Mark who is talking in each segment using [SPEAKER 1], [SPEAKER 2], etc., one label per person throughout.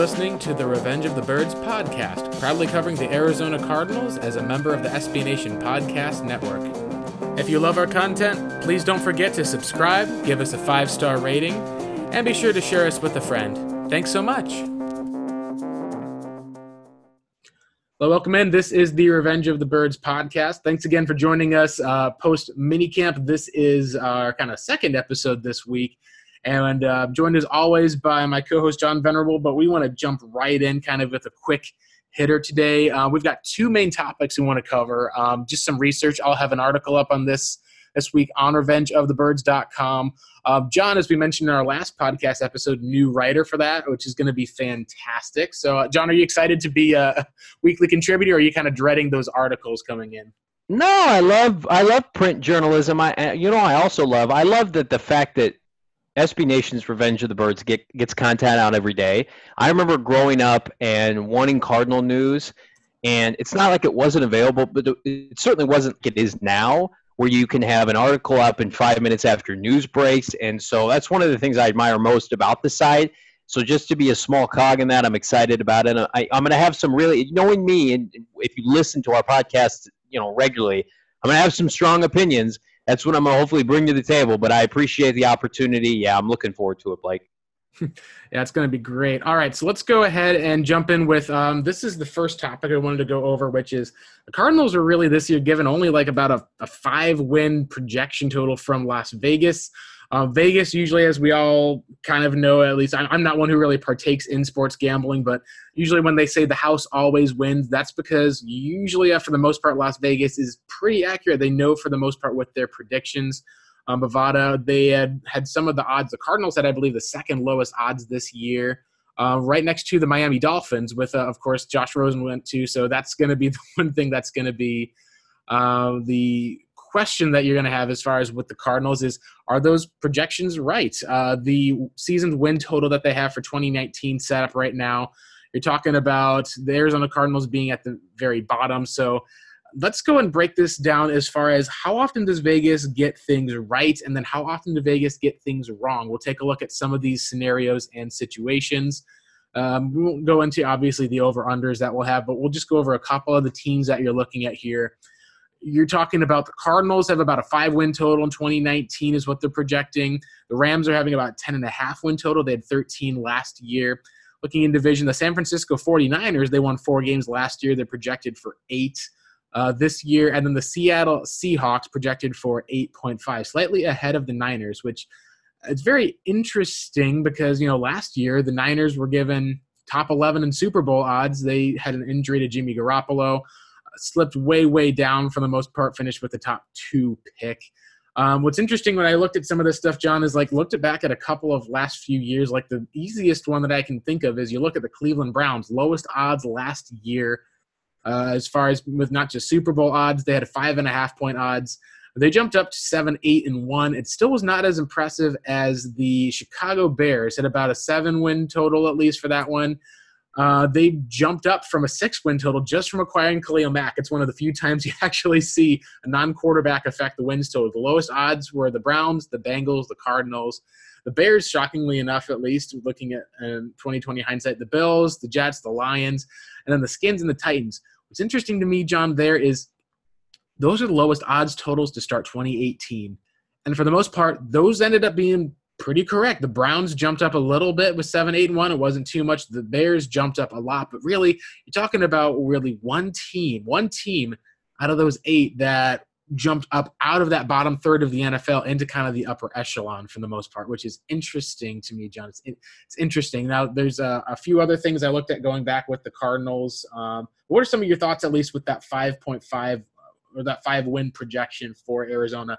[SPEAKER 1] listening to the Revenge of the Birds podcast, proudly covering the Arizona Cardinals as a member of the SB Nation Podcast Network. If you love our content, please don't forget to subscribe, give us a five star rating, and be sure to share us with a friend. Thanks so much. Well, welcome in. This is the Revenge of the Birds podcast. Thanks again for joining us uh, post minicamp. This is our kind of second episode this week. And uh, joined as always by my co host, John Venerable. But we want to jump right in kind of with a quick hitter today. Uh, we've got two main topics we want to cover. Um, just some research. I'll have an article up on this this week on revengeofthebirds.com. Uh, John, as we mentioned in our last podcast episode, new writer for that, which is going to be fantastic. So, uh, John, are you excited to be a weekly contributor, or are you kind of dreading those articles coming in?
[SPEAKER 2] No, I love I love print journalism. I you know I also love I love that the fact that SB Nation's Revenge of the Birds get, gets content out every day. I remember growing up and wanting Cardinal news, and it's not like it wasn't available, but it certainly wasn't like it is now, where you can have an article up in five minutes after news breaks. And so that's one of the things I admire most about the site. So just to be a small cog in that, I'm excited about it. I, am going to have some really, knowing me, and if you listen to our podcast, you know, regularly, I'm going to have some strong opinions that's what I'm gonna hopefully bring to the table. But I appreciate the opportunity. Yeah, I'm looking forward to it, Blake.
[SPEAKER 1] yeah, it's going to be great. All right, so let's go ahead and jump in with um, this is the first topic I wanted to go over, which is the Cardinals are really this year given only like about a, a five win projection total from Las Vegas. Uh, Vegas usually, as we all kind of know, at least I'm not one who really partakes in sports gambling, but usually when they say the house always wins, that's because usually, uh, for the most part, Las Vegas is pretty accurate. They know for the most part what their predictions. Um, Bovada, they had had some of the odds. The Cardinals had, I believe, the second lowest odds this year. Uh, right next to the Miami Dolphins, with uh, of course Josh Rosen went to. So that's going to be the one thing that's going to be uh, the question that you're going to have as far as with the Cardinals is are those projections right? Uh, the season's win total that they have for 2019 set up right now, you're talking about the Arizona Cardinals being at the very bottom. So let's go and break this down as far as how often does Vegas get things right and then how often does Vegas get things wrong. We'll take a look at some of these scenarios and situations. Um, we won't go into obviously the over unders that we'll have, but we'll just go over a couple of the teams that you're looking at here you're talking about the Cardinals have about a five win total in 2019 is what they're projecting. The Rams are having about 10 and a half win total. They had 13 last year. Looking in division, the San Francisco 49ers, they won four games last year. They're projected for eight uh, this year. And then the Seattle Seahawks projected for 8.5, slightly ahead of the Niners, which it's very interesting because, you know, last year the Niners were given top 11 in Super Bowl odds. They had an injury to Jimmy Garoppolo slipped way, way down for the most part, finished with the top two pick. Um, what's interesting when I looked at some of this stuff, John, is like looked back at a couple of last few years. Like the easiest one that I can think of is you look at the Cleveland Browns, lowest odds last year, uh, as far as with not just Super Bowl odds, they had five and a half point odds. They jumped up to seven, eight, and one. It still was not as impressive as the Chicago Bears at about a seven win total, at least for that one. Uh, they jumped up from a six win total just from acquiring Khalil Mack. It's one of the few times you actually see a non quarterback affect the wins total. The lowest odds were the Browns, the Bengals, the Cardinals. The Bears, shockingly enough, at least looking at um, 2020 hindsight, the Bills, the Jets, the Lions, and then the Skins and the Titans. What's interesting to me, John, there is those are the lowest odds totals to start 2018. And for the most part, those ended up being pretty correct. The Browns jumped up a little bit with 7 8 and 1. It wasn't too much. The Bears jumped up a lot, but really, you're talking about really one team, one team out of those eight that jumped up out of that bottom third of the NFL into kind of the upper echelon for the most part, which is interesting to me, John. It's, it's interesting. Now, there's a, a, few other things I looked at going back with the Cardinals. Um, what are some of your thoughts, at least with that 5.5 or that five win projection for Arizona?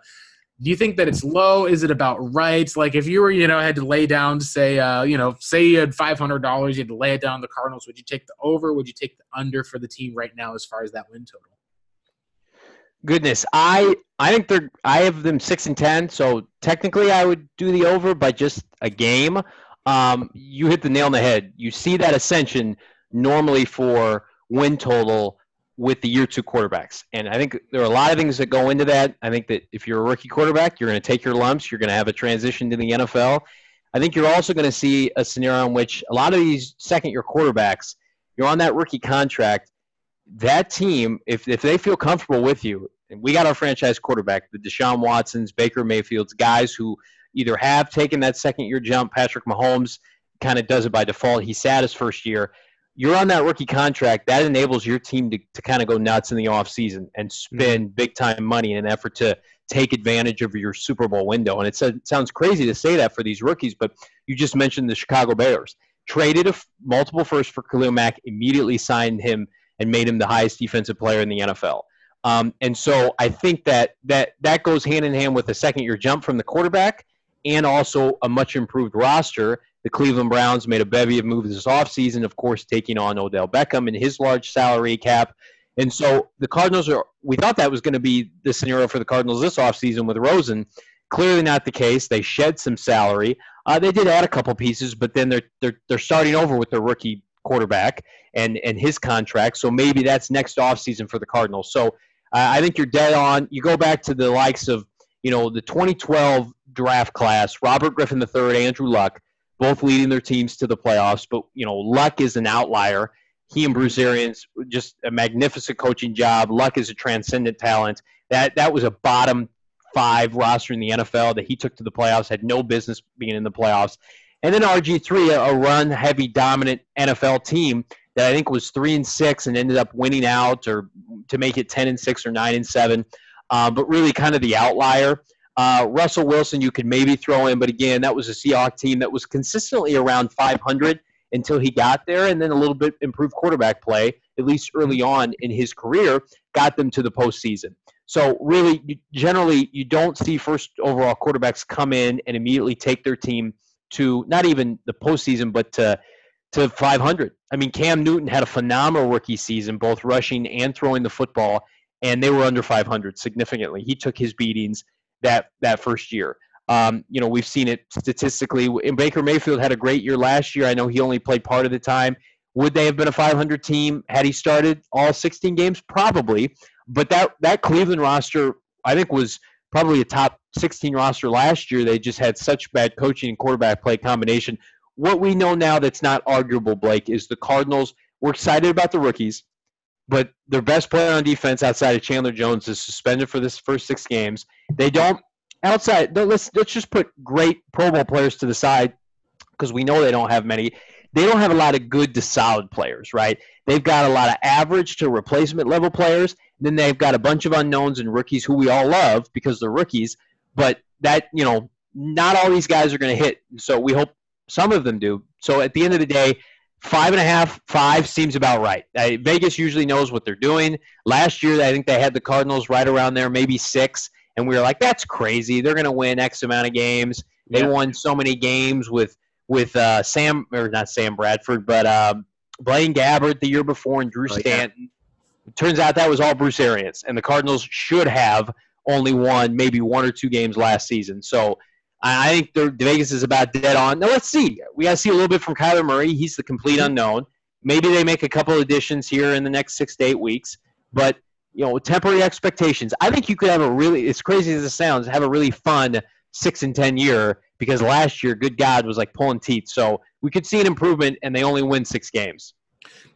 [SPEAKER 1] Do you think that it's low? Is it about right? Like if you were, you know, had to lay down, to say, uh, you know, say you had five hundred dollars, you had to lay it down the Cardinals. Would you take the over? Would you take the under for the team right now as far as that win total?
[SPEAKER 2] Goodness, I I think they're I have them six and ten, so technically I would do the over by just a game. Um, you hit the nail on the head. You see that ascension normally for win total with the year two quarterbacks. And I think there are a lot of things that go into that. I think that if you're a rookie quarterback, you're going to take your lumps. You're going to have a transition to the NFL. I think you're also going to see a scenario in which a lot of these second year quarterbacks, you're on that rookie contract. That team, if, if they feel comfortable with you, and we got our franchise quarterback, the Deshaun Watsons, Baker Mayfields, guys who either have taken that second year jump. Patrick Mahomes kind of does it by default. He sat his first year. You're on that rookie contract. That enables your team to, to kind of go nuts in the offseason and spend mm-hmm. big time money in an effort to take advantage of your Super Bowl window. And it, it sounds crazy to say that for these rookies, but you just mentioned the Chicago Bears. Traded a f- multiple first for Khalil Mack, immediately signed him and made him the highest defensive player in the NFL. Um, and so I think that that that goes hand in hand with a second year jump from the quarterback and also a much improved roster. The Cleveland Browns made a bevy of moves this offseason, of course, taking on Odell Beckham and his large salary cap. And so the Cardinals are, we thought that was going to be the scenario for the Cardinals this offseason with Rosen. Clearly not the case. They shed some salary. Uh, they did add a couple pieces, but then they're, they're, they're starting over with their rookie quarterback and, and his contract. So maybe that's next offseason for the Cardinals. So uh, I think you're dead on. You go back to the likes of, you know, the 2012 draft class, Robert Griffin III, Andrew Luck, both leading their teams to the playoffs. But, you know, Luck is an outlier. He and Bruce Arians, just a magnificent coaching job. Luck is a transcendent talent. That, that was a bottom five roster in the NFL that he took to the playoffs, had no business being in the playoffs. And then RG3, a run heavy, dominant NFL team that I think was three and six and ended up winning out or to make it 10 and six or nine and seven, uh, but really kind of the outlier. Uh, Russell Wilson, you could maybe throw in, but again, that was a Seahawks team that was consistently around 500 until he got there, and then a little bit improved quarterback play, at least early on in his career, got them to the postseason. So really, you, generally, you don't see first overall quarterbacks come in and immediately take their team to not even the postseason, but to to 500. I mean, Cam Newton had a phenomenal rookie season, both rushing and throwing the football, and they were under 500 significantly. He took his beatings that that first year. Um, you know, we've seen it statistically. And Baker Mayfield had a great year last year. I know he only played part of the time. Would they have been a 500 team had he started all 16 games? Probably. But that that Cleveland roster, I think, was probably a top 16 roster last year. They just had such bad coaching and quarterback play combination. What we know now that's not arguable, Blake, is the Cardinals. We're excited about the rookies, but their best player on defense outside of Chandler Jones is suspended for this first six games. They don't outside. Let's let's just put great Pro Bowl players to the side because we know they don't have many. They don't have a lot of good to solid players, right? They've got a lot of average to replacement level players. Then they've got a bunch of unknowns and rookies who we all love because they're rookies. But that you know, not all these guys are going to hit. So we hope some of them do. So at the end of the day, five and a half, five seems about right. Uh, Vegas usually knows what they're doing. Last year, I think they had the Cardinals right around there, maybe six and we were like, "That's crazy! They're going to win X amount of games." They yeah. won so many games with with uh, Sam or not Sam Bradford, but um, Blaine Gabbert the year before and Drew oh, Stanton. Yeah. turns out that was all Bruce Arians, and the Cardinals should have only won maybe one or two games last season. So I think the Vegas is about dead on. Now let's see. We got to see a little bit from Kyler Murray. He's the complete mm-hmm. unknown. Maybe they make a couple additions here in the next six to eight weeks, but you know, temporary expectations. I think you could have a really, as crazy as it sounds, have a really fun six and ten year because last year, good God, was like pulling teeth. So we could see an improvement, and they only win six games.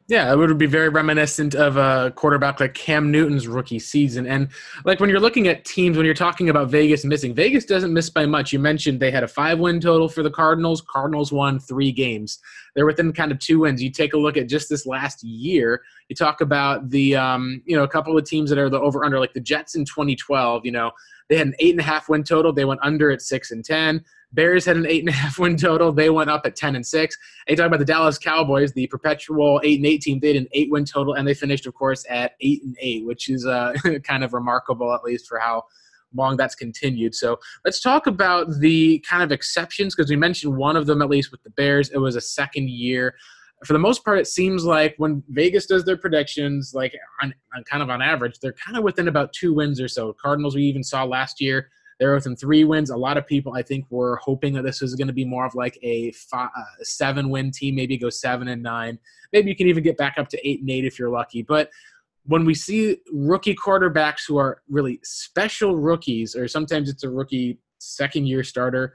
[SPEAKER 1] Yeah, it would be very reminiscent of a quarterback like Cam Newton's rookie season. And like when you're looking at teams, when you're talking about Vegas missing, Vegas doesn't miss by much. You mentioned they had a five win total for the Cardinals. Cardinals won three games. They're within kind of two wins. You take a look at just this last year. You talk about the, um, you know, a couple of teams that are the over under, like the Jets in 2012. You know, they had an eight and a half win total. They went under at six and ten. Bears had an eight and a half win total. They went up at ten and six. And you talk about the Dallas Cowboys, the perpetual eight and eight team. They had an eight win total, and they finished, of course, at eight and eight, which is uh, kind of remarkable, at least for how long that's continued. So let's talk about the kind of exceptions because we mentioned one of them at least with the Bears. It was a second year. For the most part, it seems like when Vegas does their predictions, like on, on kind of on average, they're kind of within about two wins or so. Cardinals we even saw last year they're within three wins. A lot of people, I think, were hoping that this was going to be more of like a five, uh, seven win team, maybe go seven and nine. Maybe you can even get back up to eight and eight if you're lucky. But when we see rookie quarterbacks who are really special rookies, or sometimes it's a rookie second year starter,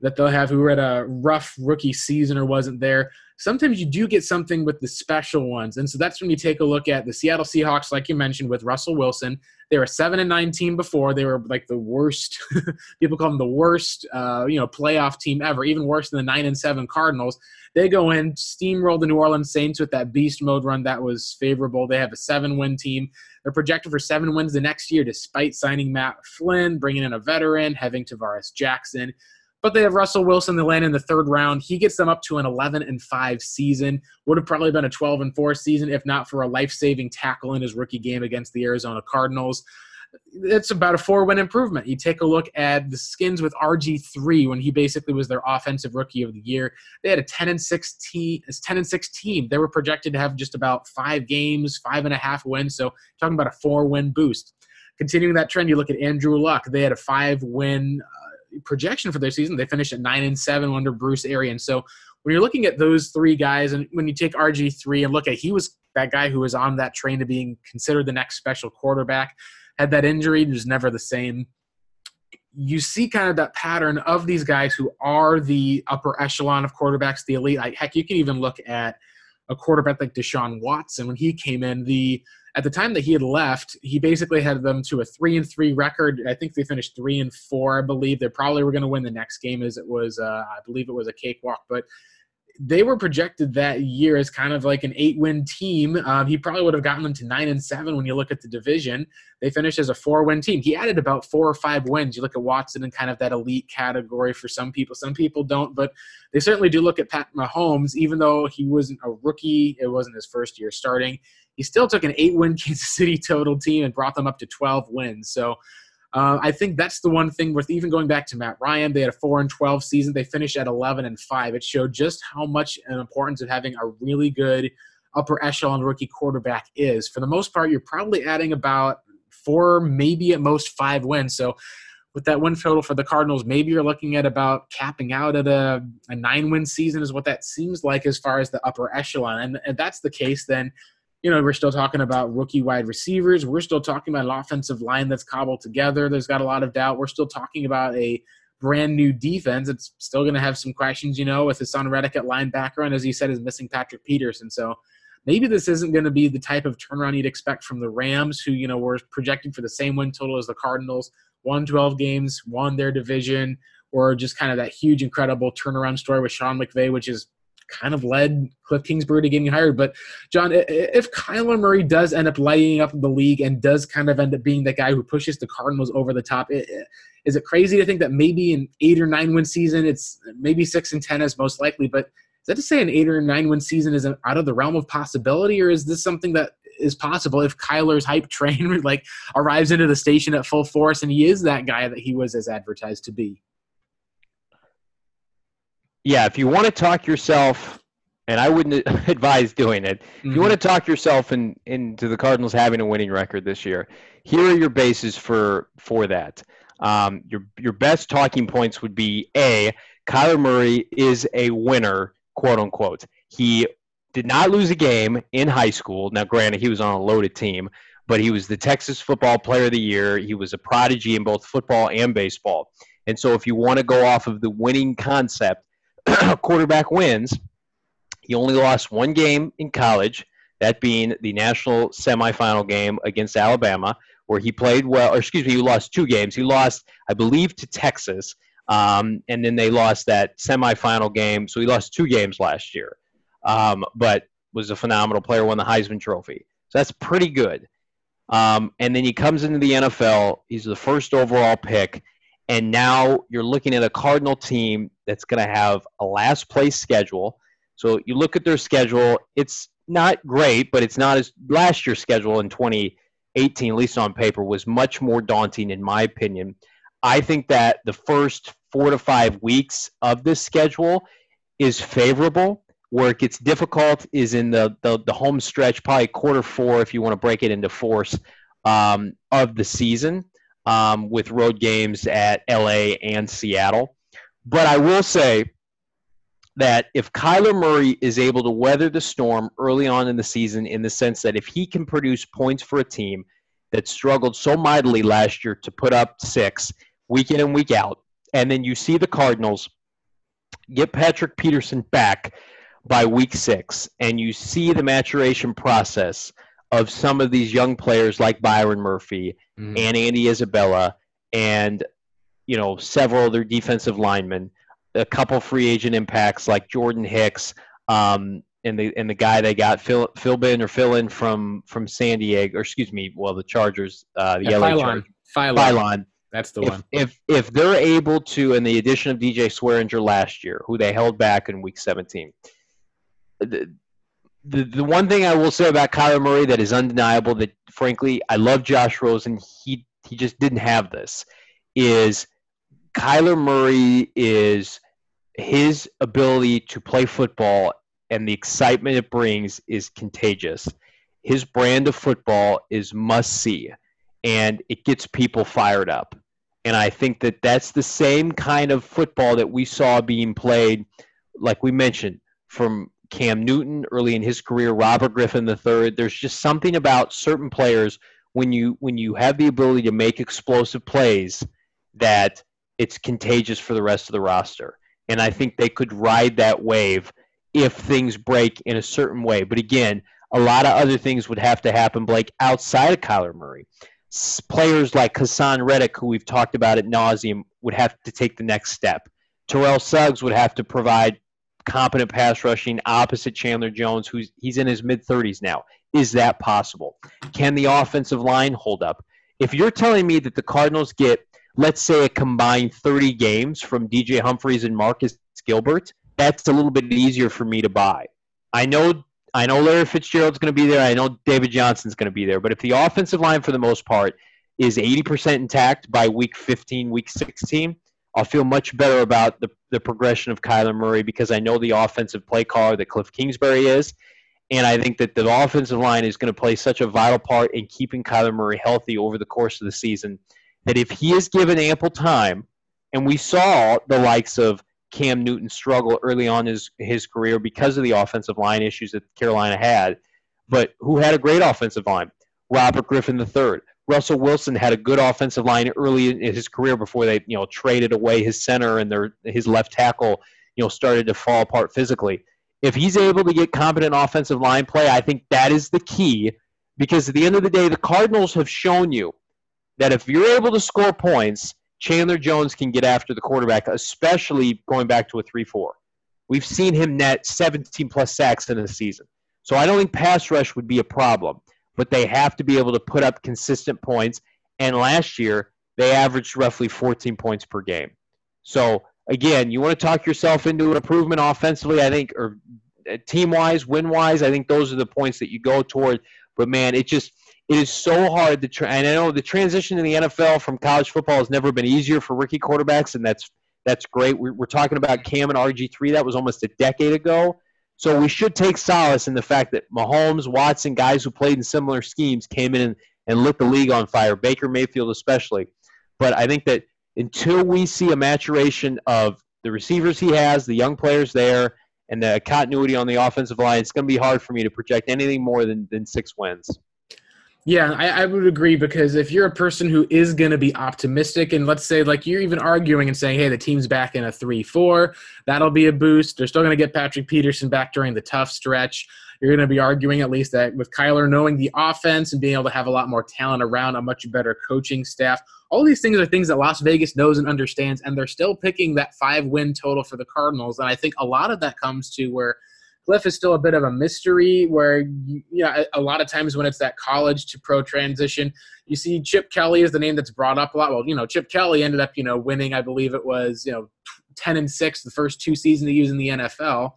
[SPEAKER 1] that they'll have who had a rough rookie season or wasn't there. Sometimes you do get something with the special ones. And so that's when you take a look at the Seattle Seahawks, like you mentioned, with Russell Wilson. They were seven and nine team before. They were like the worst. people call them the worst, uh, you know, playoff team ever. Even worse than the nine and seven Cardinals. They go in, steamroll the New Orleans Saints with that beast mode run that was favorable. They have a seven win team. They're projected for seven wins the next year, despite signing Matt Flynn, bringing in a veteran, having Tarvaris Jackson. But they have Russell Wilson. They land in the third round. He gets them up to an 11 and five season. Would have probably been a 12 and four season if not for a life saving tackle in his rookie game against the Arizona Cardinals. It's about a four win improvement. You take a look at the skins with RG3 when he basically was their offensive rookie of the year. They had a 10 and 16, 10 and 6 team. They were projected to have just about five games, five and a half wins. So talking about a four win boost. Continuing that trend, you look at Andrew Luck. They had a five win projection for their season, they finished at nine and seven under Bruce Arians. So when you're looking at those three guys, and when you take RG three and look at he was that guy who was on that train to being considered the next special quarterback, had that injury, was never the same. You see kind of that pattern of these guys who are the upper echelon of quarterbacks, the elite. Like, heck, you can even look at a quarterback like Deshaun Watson when he came in. The at the time that he had left, he basically had them to a three and three record. I think they finished three and four, I believe. They probably were going to win the next game, as it was, uh, I believe it was a cakewalk. But they were projected that year as kind of like an eight-win team. Um, he probably would have gotten them to nine and seven when you look at the division. They finished as a four-win team. He added about four or five wins. You look at Watson in kind of that elite category for some people. Some people don't, but they certainly do look at Pat Mahomes. Even though he wasn't a rookie, it wasn't his first year starting. He still took an eight-win Kansas City total team and brought them up to 12 wins. So uh, I think that's the one thing with even going back to Matt Ryan. They had a four and twelve season. They finished at eleven and five. It showed just how much an importance of having a really good upper echelon rookie quarterback is. For the most part, you're probably adding about four, maybe at most five wins. So with that win total for the Cardinals, maybe you're looking at about capping out at a, a nine win season is what that seems like as far as the upper echelon. And if that's the case, then you know, we're still talking about rookie wide receivers. We're still talking about an offensive line that's cobbled together. There's got a lot of doubt. We're still talking about a brand new defense. It's still going to have some questions, you know, with Haason Reddick at linebacker, and as you said, is missing Patrick Peterson. So maybe this isn't going to be the type of turnaround you'd expect from the Rams, who you know were projected for the same win total as the Cardinals, won 12 games, won their division, or just kind of that huge, incredible turnaround story with Sean McVay, which is kind of led Cliff Kingsbury to getting hired. But John, if Kyler Murray does end up lighting up the league and does kind of end up being the guy who pushes the Cardinals over the top, is it crazy to think that maybe an eight or nine win season, it's maybe six and ten is most likely, but is that to say an eight or nine win season is out of the realm of possibility, or is this something that is possible if Kyler's hype train like arrives into the station at full force and he is that guy that he was as advertised to be?
[SPEAKER 2] Yeah, if you want to talk yourself, and I wouldn't advise doing it, mm-hmm. if you want to talk yourself in, into the Cardinals having a winning record this year, here are your bases for for that. Um, your your best talking points would be a Kyler Murray is a winner, quote unquote. He did not lose a game in high school. Now, granted, he was on a loaded team, but he was the Texas Football Player of the Year. He was a prodigy in both football and baseball. And so, if you want to go off of the winning concept, quarterback wins. He only lost one game in college, that being the national semifinal game against Alabama, where he played well, or excuse me, he lost two games. He lost, I believe, to Texas, um, and then they lost that semifinal game. So he lost two games last year, um, but was a phenomenal player, won the Heisman Trophy. So that's pretty good. Um, and then he comes into the NFL. He's the first overall pick, and now you're looking at a Cardinal team that's going to have a last place schedule. So you look at their schedule, it's not great, but it's not as last year's schedule in 2018, at least on paper, was much more daunting, in my opinion. I think that the first four to five weeks of this schedule is favorable. Where it gets difficult is in the, the, the home stretch, probably quarter four, if you want to break it into fours, um, of the season um, with road games at LA and Seattle. But I will say that if Kyler Murray is able to weather the storm early on in the season, in the sense that if he can produce points for a team that struggled so mightily last year to put up six week in and week out, and then you see the Cardinals get Patrick Peterson back by week six, and you see the maturation process of some of these young players like Byron Murphy mm. and Andy Isabella, and you know several other defensive linemen, a couple free agent impacts like Jordan Hicks, um, and the and the guy they got Phil Philbin or Philin from from San Diego, or excuse me, well the Chargers, uh, the yeah, LA Philon.
[SPEAKER 1] Philon. Philon. That's the
[SPEAKER 2] if,
[SPEAKER 1] one.
[SPEAKER 2] If if they're able to, in the addition of DJ Swearinger last year, who they held back in Week 17, the, the one thing I will say about Kyler Murray that is undeniable, that frankly I love Josh Rosen, he he just didn't have this, is Kyler Murray is his ability to play football and the excitement it brings is contagious. His brand of football is must see, and it gets people fired up. And I think that that's the same kind of football that we saw being played, like we mentioned, from Cam Newton early in his career, Robert Griffin III. There's just something about certain players when you when you have the ability to make explosive plays that it's contagious for the rest of the roster. And I think they could ride that wave if things break in a certain way. But again, a lot of other things would have to happen, Blake, outside of Kyler Murray. Players like Haason Reddick, who we've talked about at nauseum, would have to take the next step. Terrell Suggs would have to provide competent pass rushing opposite Chandler Jones, who's he's in his mid 30s now. Is that possible? Can the offensive line hold up? If you're telling me that the Cardinals get, let's say, a combined 30 games from DJ Humphries and Marcus Gilbert, that's a little bit easier for me to buy. I know I know Larry Fitzgerald's going to be there. I know David Johnson's going to be there. But if the offensive line, for the most part, is 80% intact by week 15, week 16, I'll feel much better about the, the progression of Kyler Murray because I know the offensive play caller that Cliff Kingsbury is. And I think that the offensive line is going to play such a vital part in keeping Kyler Murray healthy over the course of the season that if he is given ample time, and we saw the likes of Cam Newton struggle early on his his career because of the offensive line issues that Carolina had, but who had a great offensive line? Robert Griffin III. Russell Wilson had a good offensive line early in his career before they you know traded away his center and their his left tackle you know started to fall apart physically. If he's able to get competent offensive line play, I think that is the key because at the end of the day, the Cardinals have shown you that if you're able to score points Chandler Jones can get after the quarterback, especially going back to a 3 4. We've seen him net 17 plus sacks in a season. So I don't think pass rush would be a problem, but they have to be able to put up consistent points. And last year, they averaged roughly 14 points per game. So again, you want to talk yourself into an improvement offensively, I think, or uh, team wise, win wise. I think those are the points that you go toward. But man, it just it is so hard to try. And I know the transition in the NFL from college football has never been easier for rookie quarterbacks, and that's that's great. We're, we're talking about Cam and RG three. That was almost a decade ago. So we should take solace in the fact that Mahomes, Watson, guys who played in similar schemes, came in and, and lit the league on fire. Baker Mayfield especially. But I think that until we see a maturation of the receivers he has, the young players there, and the continuity on the offensive line, it's going to be hard for me to project anything more than, than six wins.
[SPEAKER 1] Yeah, I, I, would agree because if you're a person who is going to be optimistic, and let's say like you're even arguing and saying, hey, the team's back in a 3 4, that'll be a boost. They're still going to get Patrick Peterson back during the tough stretch. You're going to be arguing at least that with Kyler knowing the offense and being able to have a lot more talent around, a much better coaching staff. All these things are things that Las Vegas knows and understands, and they're still picking that five win total for the Cardinals. And I think a lot of that comes to where Cliff is still a bit of a mystery where, you know, a lot of times when it's that college to pro transition, you see Chip Kelly is the name that's brought up a lot. Well, you know, Chip Kelly ended up, you know, winning, I believe it was, you know, 10 and 6 the first two seasons he was in the NFL.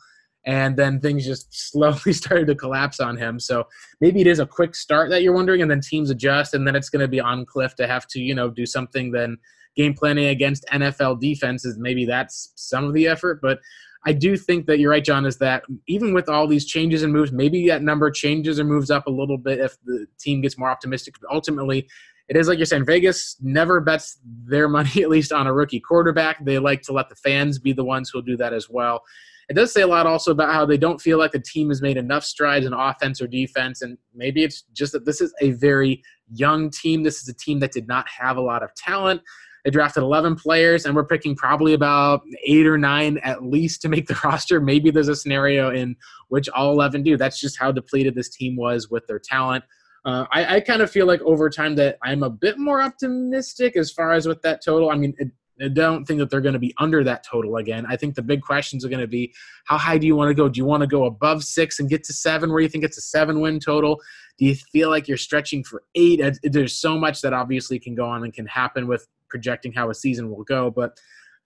[SPEAKER 1] And then things just slowly started to collapse on him. So maybe it is a quick start that you're wondering, and then teams adjust, and then it's going to be on Cliff to have to, you know, do something then game planning against NFL defenses. Maybe that's some of the effort. But I do think that you're right, John, is that even with all these changes and moves, maybe that number changes or moves up a little bit if the team gets more optimistic. But ultimately, it is like you're saying, Vegas never bets their money, at least on a rookie quarterback. They like to let the fans be the ones who'll do that as well. It does say a lot also about how they don't feel like the team has made enough strides in offense or defense. And maybe it's just that this is a very young team. This is a team that did not have a lot of talent They drafted 11 players, and we're picking probably about eight or nine at least to make the roster. Maybe there's a scenario in which all 11 do. That's just how depleted this team was with their talent. Uh, I, I kind of feel like over time that I'm a bit more optimistic as far as with that total. I mean, it, I don't think that they're going to be under that total again. I think the big questions are going to be how high do you want to go? Do you want to go above six and get to seven where you think it's a seven win total? Do you feel like you're stretching for eight? There's so much that obviously can go on and can happen with projecting how a season will go. But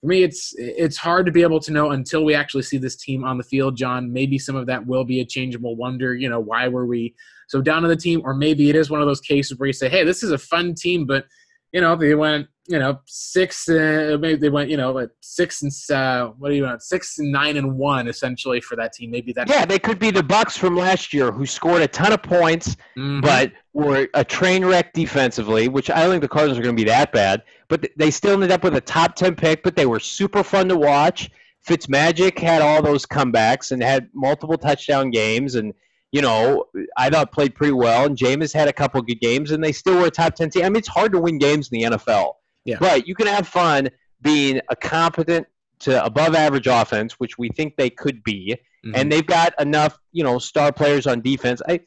[SPEAKER 1] for me, it's it's hard to be able to know until we actually see this team on the field. John, maybe some of that will be a changeable wonder. You know, why were we so down on the team? Or maybe it is one of those cases where you say, hey, this is a fun team, but you know, they went you know six uh, maybe they went you know like six and uh, what do you want six and nine and one essentially for that team maybe that
[SPEAKER 2] yeah they could be the bucks from last year who scored a ton of points mm-hmm. but were a train wreck defensively which i don't think the cardinals are going to be that bad but they still ended up with a top 10 pick but they were super fun to watch fitzmagic had all those comebacks and had multiple touchdown games and you know, I thought played pretty well, and Jameis had a couple good games, and they still were a top ten team. I mean, it's hard to win games in the NFL. Yeah. But you can have fun being a competent to above average offense, which we think they could be, mm-hmm. and they've got enough, you know, star players on defense. I,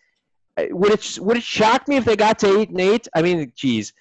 [SPEAKER 2] I, would it would it shock me if they got to eight and eight? I mean, geez,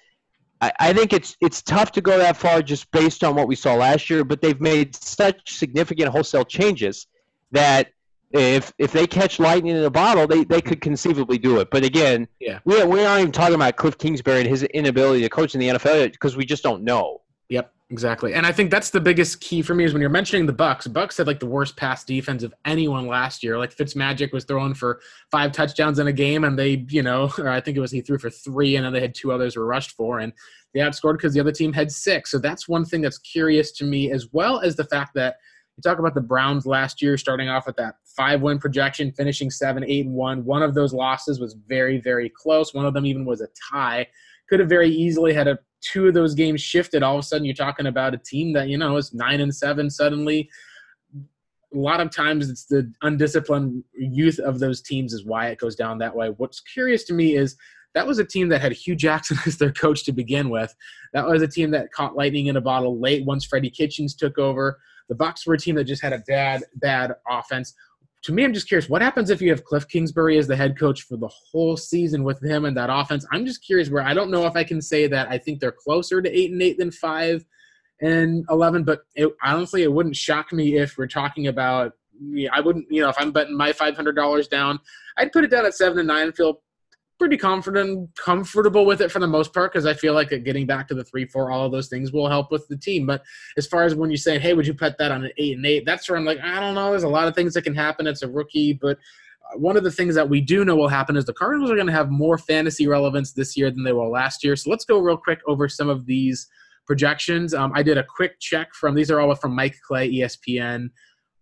[SPEAKER 2] I, I think it's it's tough to go that far just based on what we saw last year. But they've made such significant wholesale changes that if if they catch lightning in a bottle, they, they could conceivably do it. But again, yeah, we we aren't even talking about Cliff Kingsbury and his inability to coach in the NFL because we just don't know.
[SPEAKER 1] Yep, exactly. And I think that's the biggest key for me is when you're mentioning the Bucks. Bucks had like the worst pass defense of anyone last year. Like Fitzmagic was throwing for five touchdowns in a game, and they, you know, or I think it was he threw for three, and then they had two others were rushed for, and they outscored because the other team had six. So that's one thing that's curious to me, as well as the fact that you talk about the Browns last year, starting off with that five win projection, finishing seven, eight, and one. One of those losses was very, very close. One of them even was a tie. Could have very easily had a two of those games shifted, all of a sudden you're talking about a team that, you know, is nine and seven suddenly. A lot of times it's the undisciplined youth of those teams is why it goes down that way. What's curious to me is that was a team that had Hue Jackson as their coach to begin with. That was a team that caught lightning in a bottle late once Freddie Kitchens took over. The Bucks were a team that just had a bad, bad offense to me, I'm just curious what happens if you have Cliff Kingsbury as the head coach for the whole season with him and that offense. I'm just curious where I don't know if I can say that I think they're closer to eight and eight than five and eleven, but it, honestly, it wouldn't shock me if we're talking about. I wouldn't, you know, if I'm betting my five hundred dollars down, I'd put it down at seven and nine and feel pretty confident, comfortable with it for the most part because I feel like getting back to the three, four, all of those things will help with the team. But as far as when you say, "Hey, would you put that on an eight and eight? That's where I'm like, I don't know. There's a lot of things that can happen. It's a rookie, but uh, one of the things that we do know will happen is the Cardinals are going to have more fantasy relevance this year than they will last year. So let's go real quick over some of these projections. Um, I did a quick check from these are all from Mike Clay, ESPN.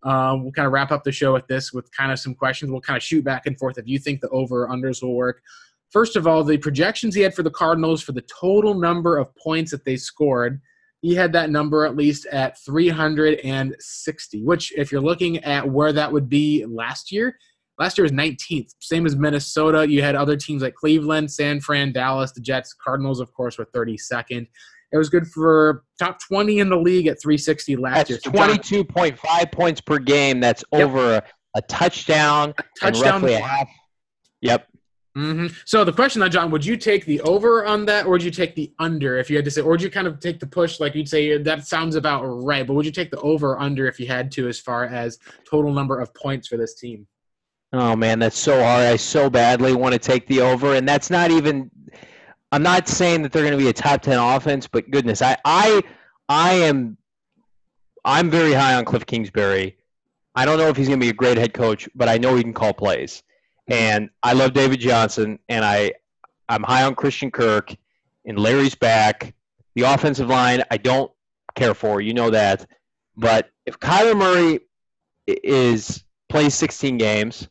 [SPEAKER 1] Um, we'll kind of wrap up the show with this with kind of some questions. We'll kind of shoot back and forth if you think the over unders will work. First of all, the projections he had for the Cardinals for the total number of points that they scored, he had that number at least at 360, which, if you're looking at where that would be last year, last year was 19th. Same as Minnesota. You had other teams like Cleveland, San Fran, Dallas, the Jets, Cardinals, of course, were 32nd. It was good for top 20 in the league at 360 last
[SPEAKER 2] That's year. That's 22.5 points per game. That's yep. over a, a touchdown, a touchdown, roughly a half. Yep.
[SPEAKER 1] Mm-hmm. So the question now, John, would you take the over on that, or would you take the under if you had to say, or would you kind of take the push, like you'd say that sounds about right, but would you take the over under if you had to, as far as total number of points for this team?
[SPEAKER 2] Oh man, that's so hard. I so badly want to take the over, and that's not even. I'm not saying that they're going to be a top ten offense, but goodness, I I I am. I'm very high on Cliff Kingsbury. I don't know if he's going to be a great head coach, but I know he can call plays. And I love David Johnson, and I I'm high on Christian Kirk, and Larry's back. The offensive line I don't care for, you know that. But if Kyler Murray is plays 16 games,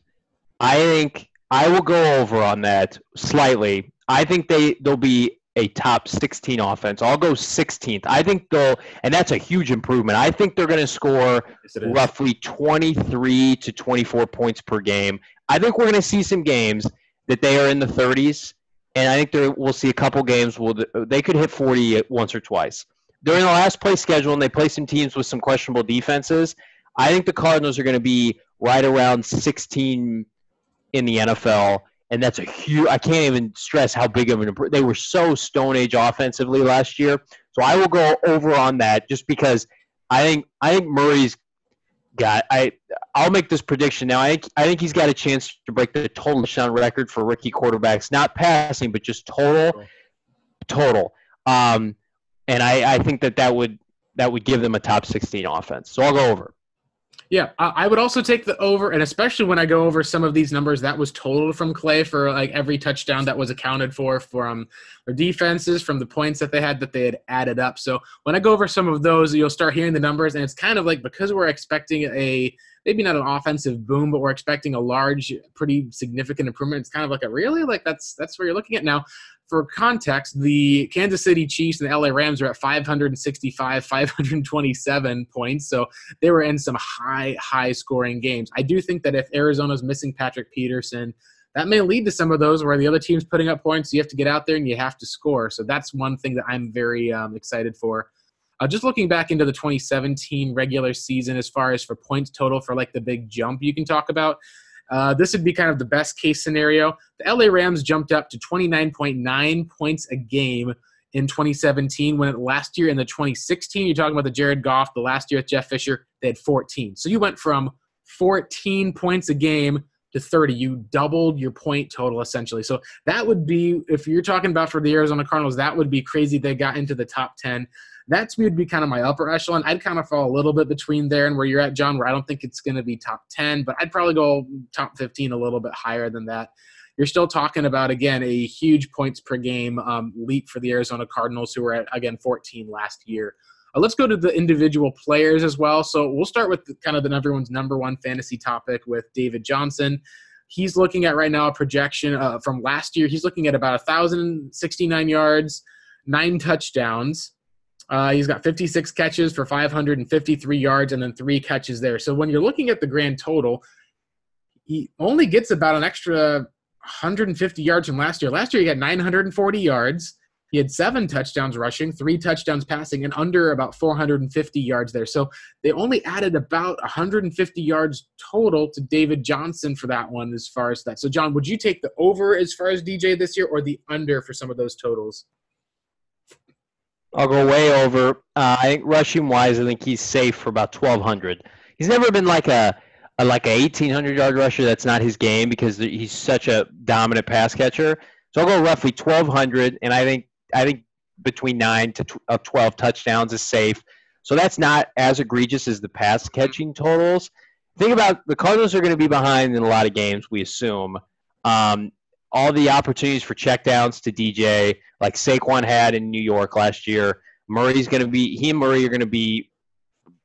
[SPEAKER 2] I think I will go over on that slightly. I think they they'll be a top 16 offense. I'll go 16th. I think they'll, and that's a huge improvement. I think they're going to score yes, roughly 23 to 24 points per game. I think we're going to see some games that they are in the 30s, and I think we'll see a couple games where they could hit 40 once or twice. during the last play schedule, and they play some teams with some questionable defenses. I think the Cardinals are going to be right around 16 in the NFL, and that's a huge. I can't even stress how big of an improvement. They were so Stone Age offensively last year, so I will go over on that just because I think I think Murray's got. I I'll make this prediction now. I think I think he's got a chance to break the total touchdown record for rookie quarterbacks, not passing, but just total, total. Um, and I I think that that would that would give them a top 16 offense. So I'll go over.
[SPEAKER 1] Yeah, I would also take the over, and especially when I go over some of these numbers that was totaled from Clay for like every touchdown that was accounted for from their defenses, from the points that they had that they had added up. So when I go over some of those, you'll start hearing the numbers, and it's kind of like because we're expecting a maybe not an offensive boom, but we're expecting a large, pretty significant improvement. It's kind of like a really like that's that's where you're looking at now for context, the Kansas City Chiefs and the LA Rams are at 565, 527 points. So they were in some high, high scoring games. I do think that if Arizona's missing Patrick Peterson, that may lead to some of those where the other team's putting up points. You have to get out there and you have to score. So that's one thing that I'm very um, excited for. Uh, just looking back into the 2017 regular season, as far as for points total for like the big jump you can talk about, uh, this would be kind of the best case scenario. The LA Rams jumped up to 29.9 points a game in 2017 when it, last year in the 2016 you're talking about the Jared Goff the last year with Jeff Fisher they had 14 so you went from 14 points a game to 30 you doubled your point total essentially. So that would be if you're talking about for the Arizona Cardinals that would be crazy. They got into the top 10 that to me would be kind of my upper echelon. I'd kind of fall a little bit between there and where you're at, John, where I don't think it's going to be top 10, but I'd probably go top 15 a little bit higher than that. You're still talking about, again, a huge points per game um, leap for the Arizona Cardinals, who were at, again, 14 last year. Uh, let's go to the individual players as well. So we'll start with the, kind of the everyone's number one fantasy topic with David Johnson. He's looking at right now a projection uh, from last year. He's looking at about 1,069 yards, nine touchdowns. Uh, he's got 56 catches for 553 yards and then three catches there. So when you're looking at the grand total, he only gets about an extra 150 yards from last year. Last year he got 940 yards. He had seven touchdowns rushing, three touchdowns passing, and under about 450 yards there. So they only added about 150 yards total to David Johnson for that one, as far as that. So, John, would you take the over as far as DJ this year or the under for some of those totals?
[SPEAKER 2] I'll go way over. Uh, I think rushing wise, I think he's safe for about 1,200. He's never been like a, a like a 1,800 yard rusher. That's not his game because he's such a dominant pass catcher. So I'll go roughly 1,200, and I think I think between nine to uh, 12 touchdowns is safe. So that's not as egregious as the pass catching totals. Think about the Cardinals are going to be behind in a lot of games, we assume. Um, all the opportunities for checkdowns to DJ, like Saquon had in New York last year. Murray's going to be, he and Murray are going to be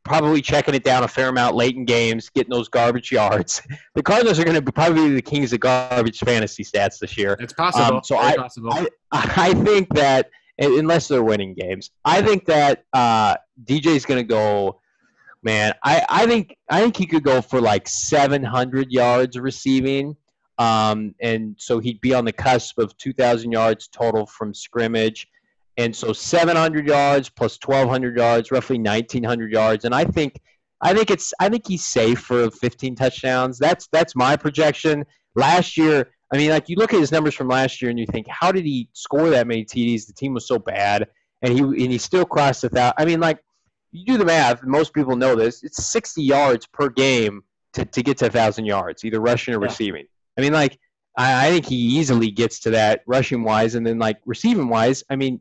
[SPEAKER 2] probably checking it down a fair amount late in games, getting those garbage yards. The Cardinals are going to be probably the kings of garbage fantasy stats this year.
[SPEAKER 1] It's possible. Um,
[SPEAKER 2] so I,
[SPEAKER 1] possible.
[SPEAKER 2] I, I think that unless they're winning games, I think that uh, is going to go. Man, I, I think I think he could go for like 700 yards receiving. Um, and so he'd be on the cusp of 2,000 yards total from scrimmage. And so 700 yards plus 1,200 yards, roughly 1,900 yards. And I think, I think it's, I think he's safe for 15 touchdowns. That's that's my projection. Last year, I mean, like you look at his numbers from last year and you think, how did he score that many TDs? The team was so bad, and he and he still crossed a thousand. I mean, like you do the math. Most people know this. It's 60 yards per game to, to get to a thousand yards, either rushing or yeah. receiving. I mean, like I, I think he easily gets to that rushing wise, and then like receiving wise. I mean,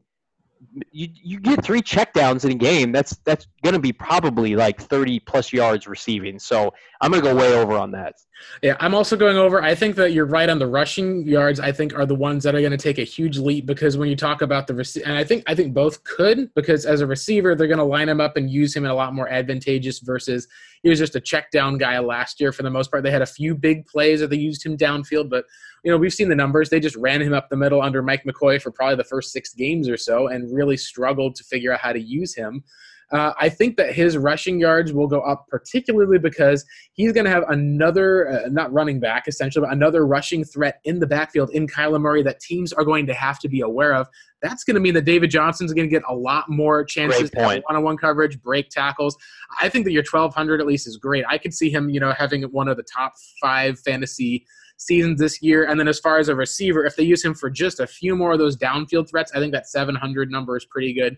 [SPEAKER 2] you you get three checkdowns in a game. That's that's going to be probably like thirty plus yards receiving. So I'm going to go way over on that.
[SPEAKER 1] Yeah, I'm also going over. I think that you're right on the rushing yards. I think are the ones that are going to take a huge leap because when you talk about the rec- and I think I think both could because as a receiver they're going to line him up and use him in a lot more advantageous versus he was just a check down guy last year for the most part. They had a few big plays that they used him downfield, but you know we've seen the numbers. They just ran him up the middle under Mike McCoy for probably the first six games or so and really struggled to figure out how to use him. Uh, I think that his rushing yards will go up, particularly because he's going to have another, uh, not running back essentially, but another rushing threat in the backfield in Kyler Murray that teams are going to have to be aware of. That's going to mean that David Johnson's going to get a lot more chances to one-on-one coverage, break tackles. I think that your 1200 at least is great. I could see him, you know, having one of the top five fantasy seasons this year. And then as far as a receiver, if they use him for just a few more of those downfield threats, I think that 700 number is pretty good.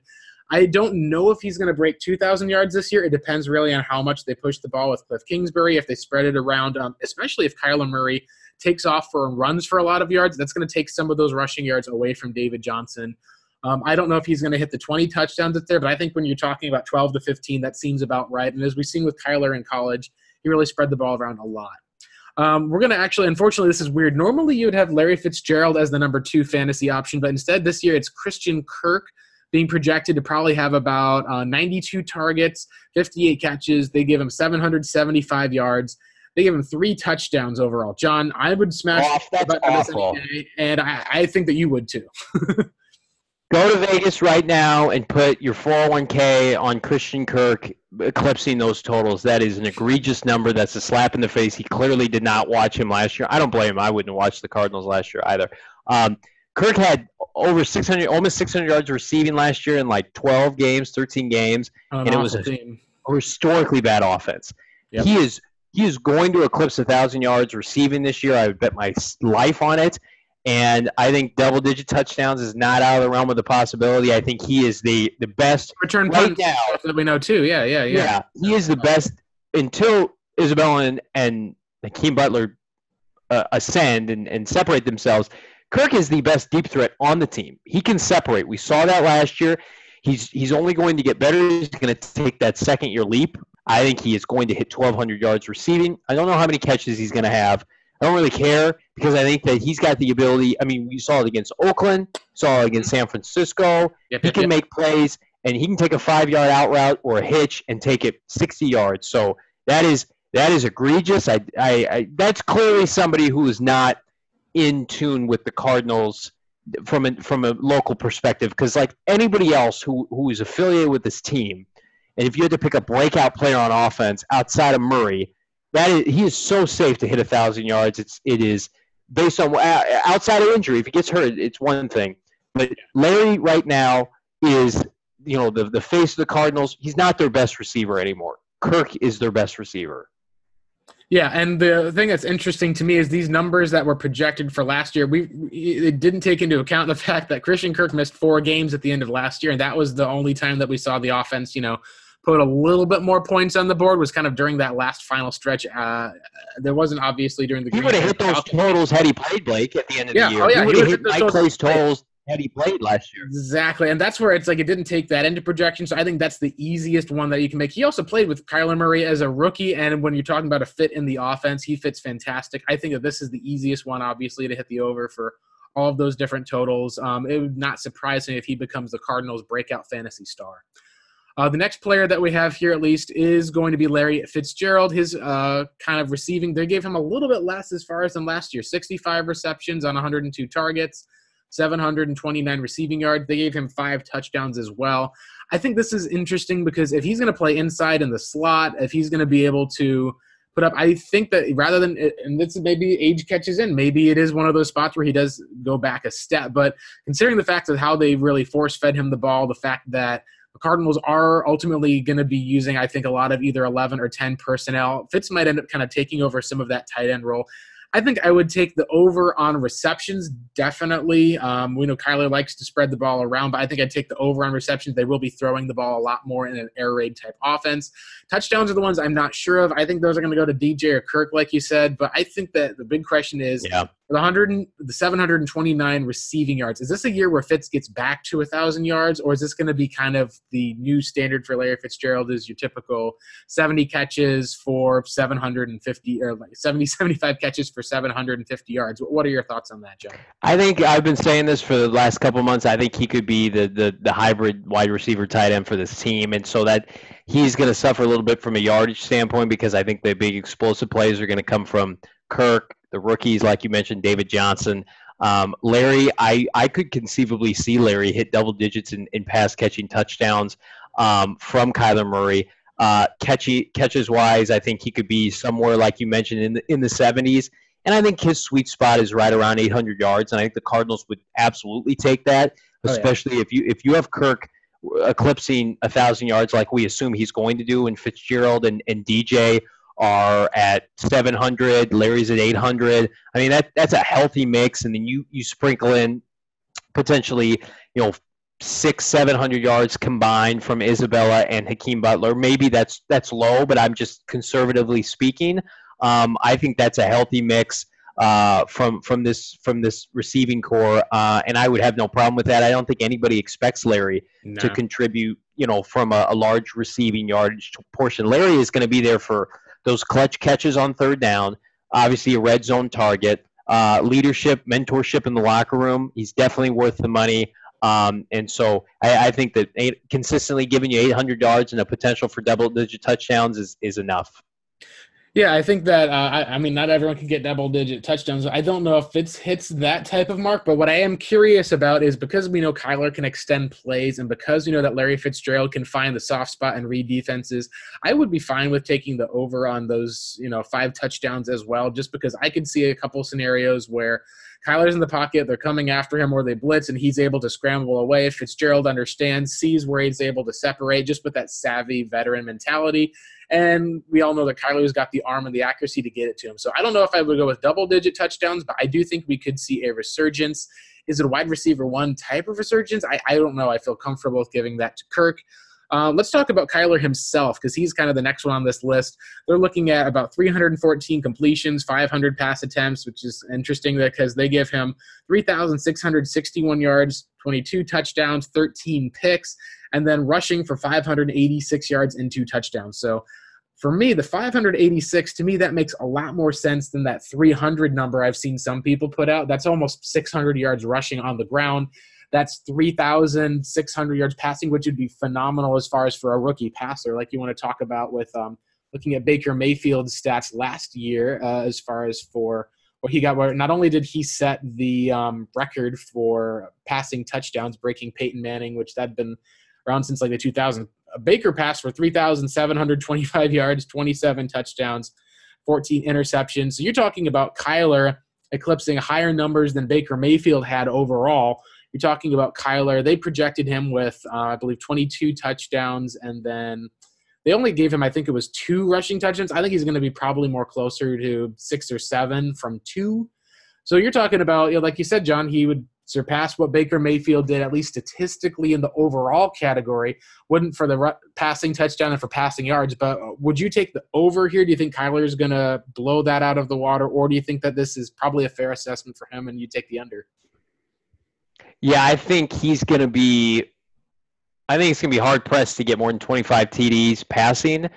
[SPEAKER 1] I don't know if he's going to break 2,000 yards this year. It depends really on how much they push the ball with Cliff Kingsbury, if they spread it around, um, especially if Kyler Murray takes off for runs for a lot of yards. That's going to take some of those rushing yards away from David Johnson. Um, I don't know if he's going to hit the 20 touchdowns that's there, but I think when you're talking about 12 to 15, that seems about right. And as we've seen with Kyler in college, he really spread the ball around a lot. Um, we're going to actually, unfortunately, this is weird. Normally, you would have Larry Fitzgerald as the number two fantasy option, but instead this year it's Christian Kirk being projected to probably have about uh, 92 targets, 58 catches. They give him 775 yards. They give him three touchdowns overall. John, I would smash
[SPEAKER 2] Off, that's awful.
[SPEAKER 1] Day, and I, I think that you would too.
[SPEAKER 2] Go to Vegas right now and put your 401k on Christian Kirk, eclipsing those totals. That is an egregious number. That's a slap in the face. He clearly did not watch him last year. I don't blame him. I wouldn't watch the Cardinals last year either. Um, Kirk had over 600, almost 600 yards receiving last year in like 12 games, 13 games,
[SPEAKER 1] and
[SPEAKER 2] it was a, a, historically bad offense. Yep. He is he is going to eclipse a thousand yards receiving this year. I would bet my life on it. And I think double digit touchdowns is not out of the realm of the possibility. I think he is the, the best
[SPEAKER 1] return right now that we know too. Yeah, yeah, yeah.
[SPEAKER 2] Yeah, he is the best until Isabella and, and Hakeem Butler uh, ascend and, and separate themselves. Kirk is the best deep threat on the team. He can separate. We saw that last year. He's he's only going to get better. He's going to take that second year leap. I think he is going to hit 1,200 yards receiving. I don't know how many catches he's going to have. I don't really care because I think that he's got the ability. I mean, we saw it against Oakland, saw it against San Francisco. Yep, he yep, can yep. make plays, and he can take a five-yard out route or a hitch and take it 60 yards. So that is that is egregious. I, I, I that's clearly somebody who is not in tune with the Cardinals from a, from a local perspective. Because like anybody else who who is affiliated with this team, and if you had to pick a breakout player on offense outside of Murray, that is, he is so safe to hit a thousand yards. It's it is based on uh, outside of injury. If he gets hurt, it's one thing. But Larry right now is you know the the face of the Cardinals. He's not their best receiver anymore. Kirk is their best receiver.
[SPEAKER 1] Yeah, and the thing that's interesting to me is these numbers that were projected for last year. We it didn't take into account the fact that Christian Kirk missed four games at the end of last year, and that was the only time that we saw the offense, you know, put a little bit more points on the board was kind of during that last final stretch. Uh, there wasn't obviously during the.
[SPEAKER 2] He would have hit those totals had he played Blake at the end of yeah. the year. Oh, yeah. He would have hit Clay's totals had he played last year.
[SPEAKER 1] Exactly, and that's where it's like it didn't take that into projection. So I think that's the easiest one that you can make. He also played with Kyler Murray as a rookie, and when you're talking about a fit in the offense, he fits fantastic. I think that this is the easiest one, obviously, to hit the over for all of those different totals. Um, it would not surprise me if he becomes the Cardinals' breakout fantasy star. Uh, the next player that we have here, at least, is going to be Larry Fitzgerald. His uh, kind of receiving, they gave him a little bit less as far as than last year 65 receptions on 102 targets, 729 receiving yards. They gave him five touchdowns as well. I think this is interesting because if he's going to play inside in the slot, if he's going to be able to put up, I think that rather than, and this maybe age catches in, maybe it is one of those spots where he does go back a step. But considering the fact of how they really force fed him the ball, the fact that the Cardinals are ultimately going to be using, I think, a lot of either 11 or 10 personnel. Fitz might end up kind of taking over some of that tight end role. I think I would take the over on receptions, definitely. Um, we know Kyler likes to spread the ball around, but I think I'd take the over on receptions. They will be throwing the ball a lot more in an air raid type offense. Touchdowns are the ones I'm not sure of. I think those are going to go to DJ or Kirk, like you said, but I think that the big question is
[SPEAKER 2] yeah
[SPEAKER 1] the 100 the 729 receiving yards is this a year where fitz gets back to a thousand yards or is this going to be kind of the new standard for larry fitzgerald is your typical 70 catches for 750 or like 70 75 catches for 750 yards what are your thoughts on that john
[SPEAKER 2] i think i've been saying this for the last couple months i think he could be the the, the hybrid wide receiver tight end for this team and so that he's going to suffer a little bit from a yardage standpoint because i think the big explosive plays are going to come from kirk the rookies, like you mentioned, David Johnson. Um, Larry, I, I could conceivably see Larry hit double digits in, in pass catching touchdowns. um, from Kyler Murray. Uh, catchy catches wise, I think he could be somewhere like you mentioned in the in the 70s. And I think his sweet spot is right around 800 yards, and I think the Cardinals would absolutely take that, especially oh, yeah. if you if you have Kirk eclipsing a thousand yards like we assume he's going to do, and Fitzgerald and, and DJ are at 700, Larry's at 800. I mean that that's a healthy mix, and then you you sprinkle in potentially you know six seven hundred yards combined from Isabella and Hakeem Butler. Maybe that's that's low, but I'm just conservatively speaking. Um, I think that's a healthy mix uh, from from this from this receiving core, uh, and I would have no problem with that. I don't think anybody expects Larry no. to contribute, you know, from a, a large receiving yardage portion. Larry is going to be there for those clutch catches on third down. Obviously, a red zone target, uh, leadership, mentorship in the locker room. He's definitely worth the money. Um, and so I, I think that eight, consistently giving you 800 yards and a potential for double digit touchdowns is, is enough.
[SPEAKER 1] Yeah, I think that uh, I, I, mean not everyone can get double digit touchdowns. I don't know if it hits that type of mark, but what I am curious about is because we know Kyler can extend plays, and because we know that Larry Fitzgerald can find the soft spot and read defenses, I would be fine with taking the over on those you know five touchdowns as well, just because I could see a couple scenarios where Kyler's in the pocket, they're coming after him, or they blitz, and he's able to scramble away. Fitzgerald understands, sees where he's able to separate, just with that savvy veteran mentality. And we all know that Kyler's got the arm and the accuracy to get it to him. So I don't know if I would go with double digit touchdowns, but I do think we could see a resurgence. Is it a wide receiver one type of resurgence? I, I don't know. I feel comfortable with giving that to Kirk. Uh, let's talk about Kyler himself because he's kind of the next one on this list. They're looking at about 314 completions, 500 pass attempts, which is interesting because they give him 3,661 yards, 22 touchdowns, 13 picks, and then rushing for 586 yards and two touchdowns. So for me, the 586 to me that makes a lot more sense than that 300 number I've seen some people put out. That's almost 600 yards rushing on the ground. That's 3,600 yards passing, which would be phenomenal as far as for a rookie passer, like you want to talk about with um, looking at Baker Mayfield's stats last year, uh, as far as for what he got. Where not only did he set the um, record for passing touchdowns, breaking Peyton Manning, which that'd been around since like the 2000s. Baker passed for 3,725 yards, 27 touchdowns, 14 interceptions. So you're talking about Kyler eclipsing higher numbers than Baker Mayfield had overall you're talking about Kyler. They projected him with, uh, I believe, 22 touchdowns, and then they only gave him, I think it was two rushing touchdowns. I think he's going to be probably more closer to six or seven from two. So you're talking about, you know, like you said, John, he would surpass what Baker Mayfield did, at least statistically in the overall category. Wouldn't for the passing touchdown and for passing yards, but would you take the over here? Do you think Kyler is going to blow that out of the water, or do you think that this is probably a fair assessment for him and you take the under?
[SPEAKER 2] Yeah, I think he's going to be. I think it's going to be hard pressed to get more than 25 TDs passing.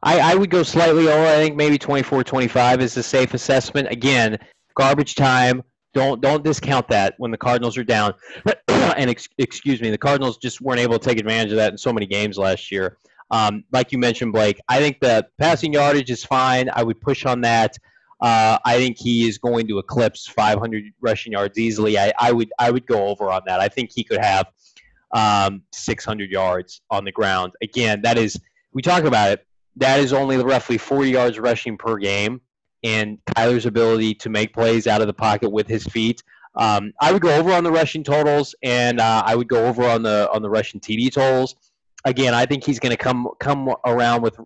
[SPEAKER 2] I, I would go slightly over. I think maybe 24, 25 is a safe assessment. Again, garbage time. Don't don't discount that when the Cardinals are down. and ex, excuse me, the Cardinals just weren't able to take advantage of that in so many games last year. Um, like you mentioned, Blake, I think the passing yardage is fine. I would push on that. Uh, I think he is going to eclipse 500 rushing yards easily. I, I would I would go over on that. I think he could have um, 600 yards on the ground. Again, that is we talk about it. That is only roughly 40 yards rushing per game, and Kyler's ability to make plays out of the pocket with his feet. Um, I would go over on the rushing totals, and uh, I would go over on the on the rushing TD totals. Again, I think he's going to come come around with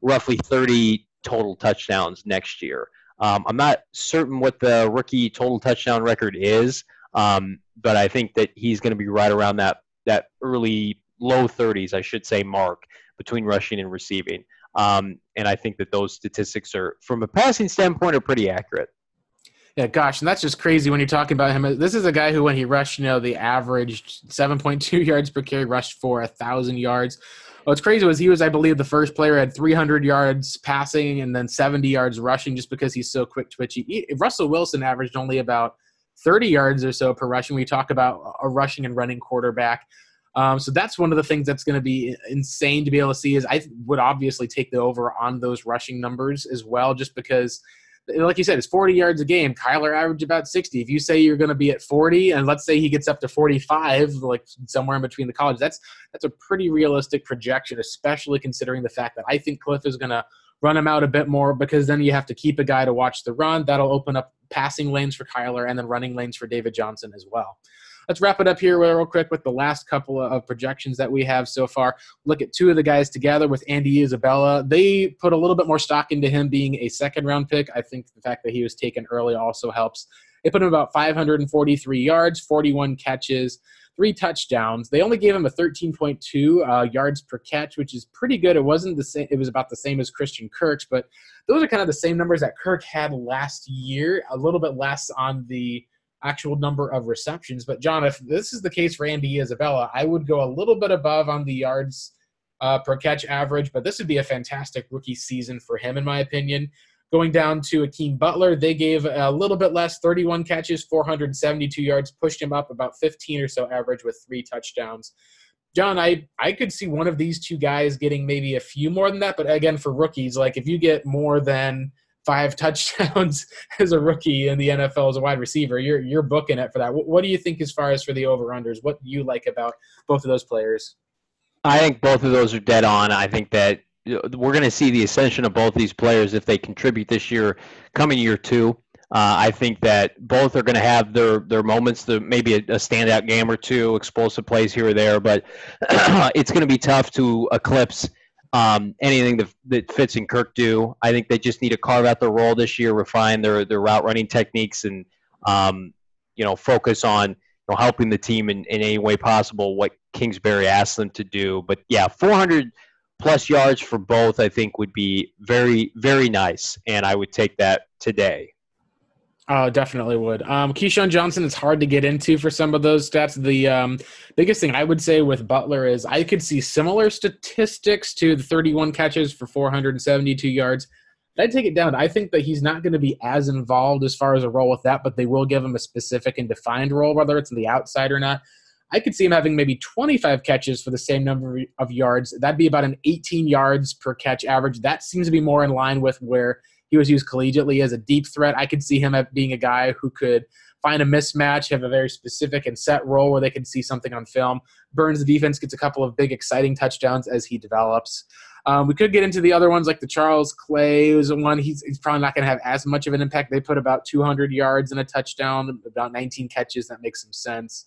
[SPEAKER 2] roughly 30 total touchdowns next year. Um, I'm not certain what the rookie total touchdown record is, um, but I think that he's going to be right around that that early low 30s, I should say, mark between rushing and receiving. Um, and I think that those statistics are, from a passing standpoint, are pretty accurate.
[SPEAKER 1] Yeah, gosh, and that's just crazy when you're talking about him. This is a guy who, when he rushed, you know, the average 7.2 yards per carry, rushed for a thousand yards. What's crazy was he was, I believe, the first player had 300 yards passing and then 70 yards rushing just because he's so quick twitchy. He, Russell Wilson averaged only about 30 yards or so per rushing. We talk about a rushing and running quarterback. Um, so that's one of the things that's going to be insane to be able to see. Is I would obviously take the over on those rushing numbers as well, just because like you said, it's 40 yards a game. Kyler averaged about 60. If you say you're going to be at 40, and let's say he gets up to 45, like somewhere in between the college, that's that's a pretty realistic projection, especially considering the fact that I think Cliff is going to run him out a bit more because then you have to keep a guy to watch the run. That'll open up passing lanes for Kyler and then running lanes for David Johnson as well. Let's wrap it up here real quick with the last couple of projections that we have so far. Look at two of the guys together with Andy Isabella. They put a little bit more stock into him being a second round pick. I think the fact that he was taken early also helps. They put him about 543 yards, 41 catches, three touchdowns. They only gave him a 13.2 uh, yards per catch, which is pretty good. It wasn't the same. It was about the same as Christian Kirk's, but those are kind of the same numbers that Kirk had last year. A little bit less on the actual number of receptions. But John, if this is the case for Andy Isabella, I would go a little bit above on the yards uh, per catch average. But this would be a fantastic rookie season for him, in my opinion. Going down to Hakeem Butler, they gave a little bit less, 31 catches, 472 yards, pushed him up about 15 or so average with three touchdowns. John, I, I could see one of these two guys getting maybe a few more than that, but again, for rookies, like if you get more than five touchdowns as a rookie in the NFL as a wide receiver, you're you're booking it for that. What, what do you think as far as for the over unders? What do you like about both of those players?
[SPEAKER 2] I think both of those are dead on. I think that we're going to see the ascension of both these players if they contribute this year, coming year two. Uh, I think that both are going to have their their moments, the, maybe a, a, standout game or two, explosive plays here or there, but it's going to be tough to eclipse um, anything that, that Fitz and Kirk do. I think they just need to carve out their role this year, refine their their route running techniques, and um, you know focus on you know, helping the team in, in any way possible what Kingsbury asked them to do. But yeah, 400 plus yards for both, I think, would be very, very nice. And I would take that today.
[SPEAKER 1] Oh, definitely would. Um, KeeSean Johnson is hard to get into for some of those stats. The um, biggest thing I would say with Butler is I could see similar statistics to the 31 catches for 472 yards. I'd take it down. I think that he's not going to be as involved as far as a role with that, but they will give him a specific and defined role, whether it's the outside or not. I could see him having maybe 25 catches for the same number of yards. That'd be about an 18 yards per catch average. That seems to be more in line with where he was used collegiately as a deep threat. I could see him being a guy who could find a mismatch, have a very specific and set role where they can see something on film. Burns the defense, gets a couple of big, exciting touchdowns as he develops. Um, we could get into the other ones like the Charles Clay was one. He's, he's probably not going to have as much of an impact. They put about 200 yards and a touchdown, about 19 catches. That makes some sense.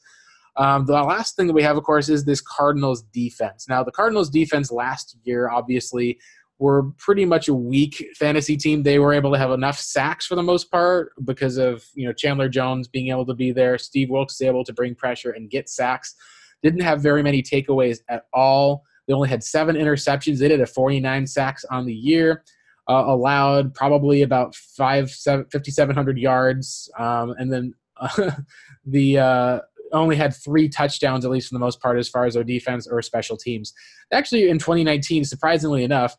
[SPEAKER 1] Um, the last thing that we have, of course, is this Cardinals defense. Now, the Cardinals defense last year, obviously, were pretty much a weak fantasy team. They were able to have enough sacks for the most part because of you know Chandler Jones being able to be there. Steve Wilks able to bring pressure and get sacks. Didn't have very many takeaways at all. They only had seven interceptions. They did a 49 sacks on the year. Uh, allowed probably about five, 5,700 yards, um, and then uh, the uh, only had three touchdowns, at least for the most part, as far as their defense or special teams. Actually, in 2019, surprisingly enough,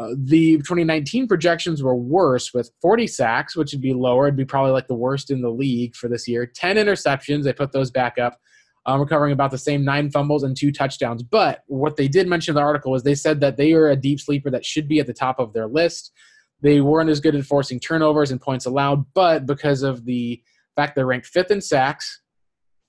[SPEAKER 1] uh, the 2019 projections were worse with 40 sacks, which would be lower. It'd be probably like the worst in the league for this year. 10 interceptions. They put those back up, um, recovering about the same nine fumbles and two touchdowns. But what they did mention in the article was they said that they are a deep sleeper that should be at the top of their list. They weren't as good at forcing turnovers and points allowed, but because of the fact they're ranked fifth in sacks,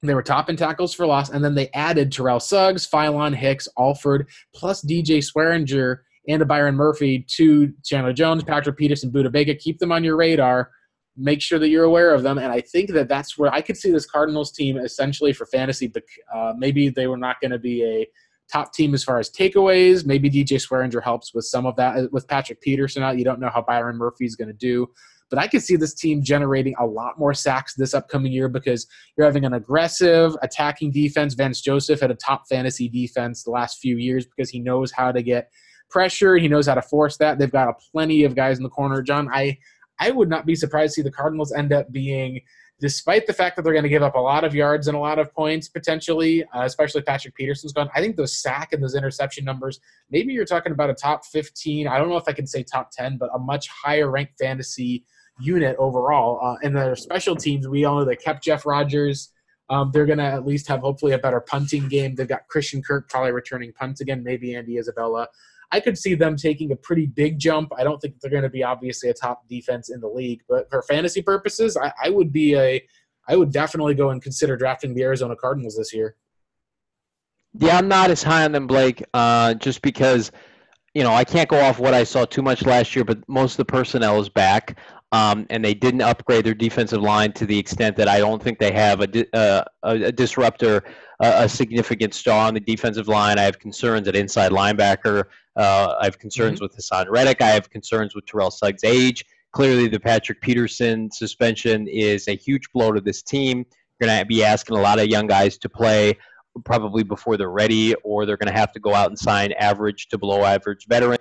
[SPEAKER 1] they were top in tackles for loss, and then they added Terrell Suggs, Philon Hicks, Alford, plus DJ Swearinger and a Byron Murphy to Chandler Jones, Patrick Peterson, Budda Baker. Keep them on your radar. Make sure that you're aware of them. And I think that that's where I could see this Cardinals team essentially for fantasy. Uh, maybe they were not going to be a top team as far as takeaways. Maybe DJ Swearinger helps with some of that. With Patrick Peterson out, you don't know how Byron Murphy is going to do. But I could see this team generating a lot more sacks this upcoming year because you're having an aggressive attacking defense. Vance Joseph had a top fantasy defense the last few years because he knows how to get pressure. He knows how to force that. They've got a plenty of guys in the corner. John, I I would not be surprised to see the Cardinals end up being, despite the fact that they're going to give up a lot of yards and a lot of points potentially, uh, especially Patrick Peterson's gone. I think those sack and those interception numbers. Maybe you're talking about a top 15. I don't know if I can say top 10, but a much higher ranked fantasy unit overall. Uh, and their special teams, we all know they kept Jeff Rodgers. Um, they're going to at least have hopefully a better punting game. They've got Christian Kirk probably returning punts again, maybe Andy Isabella. I could see them taking a pretty big jump. I don't think they're going to be obviously a top defense in the league, but for fantasy purposes, I, I would be a I would definitely go and consider drafting the Arizona Cardinals this year.
[SPEAKER 2] Yeah, I'm not as high on them, Blake, uh, just because you know I can't go off what I saw too much last year, but most of the personnel is back. Um, and they didn't upgrade their defensive line to the extent that I don't think they have a, uh, a, disruptor, a, significant star on the defensive line. I have concerns at inside linebacker. Uh, I have concerns mm-hmm. with Haason Reddick. I have concerns with Terrell Suggs' age. Clearly, the Patrick Peterson suspension is a huge blow to this team. You're going to be asking a lot of young guys to play probably before they're ready, or they're going to have to go out and sign average to below average veterans.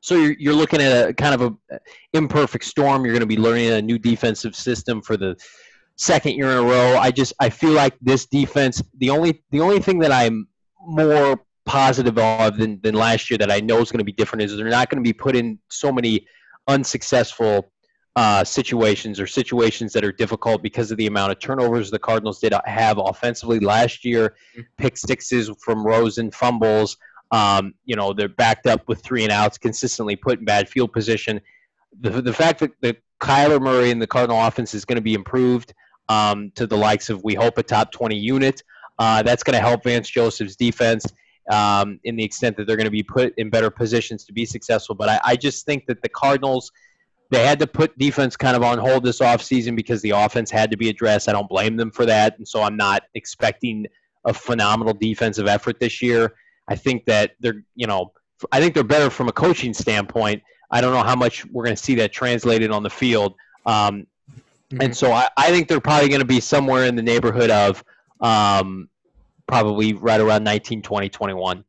[SPEAKER 2] So you're, you're looking at a kind of a imperfect storm. You're going to be learning a new defensive system for the second year in a row. I just I feel like this defense. The only the only thing that I'm more positive of than, than last year that I know is going to be different is they're not going to be put in so many unsuccessful uh, situations or situations that are difficult because of the amount of turnovers the Cardinals did have offensively last year, mm-hmm. pick sixes from Rosen, fumbles. Um, you know, they're backed up with three and outs, consistently put in bad field position. The, the fact that the Kyler Murray and the Cardinal offense is going to be improved um, to the likes of, we hope, a top 20 unit, uh, that's going to help Vance Joseph's defense um, in the extent that they're going to be put in better positions to be successful. But I, I just think that the Cardinals – they had to put defense kind of on hold this offseason because the offense had to be addressed. I don't blame them for that. And so I'm not expecting a phenomenal defensive effort this year. I think that they're, you know, I think they're better from a coaching standpoint. I don't know how much we're going to see that translated on the field. Um, mm-hmm. And so I, I, think they're probably going to be somewhere in the neighborhood of um, probably right around 19, 20, 21.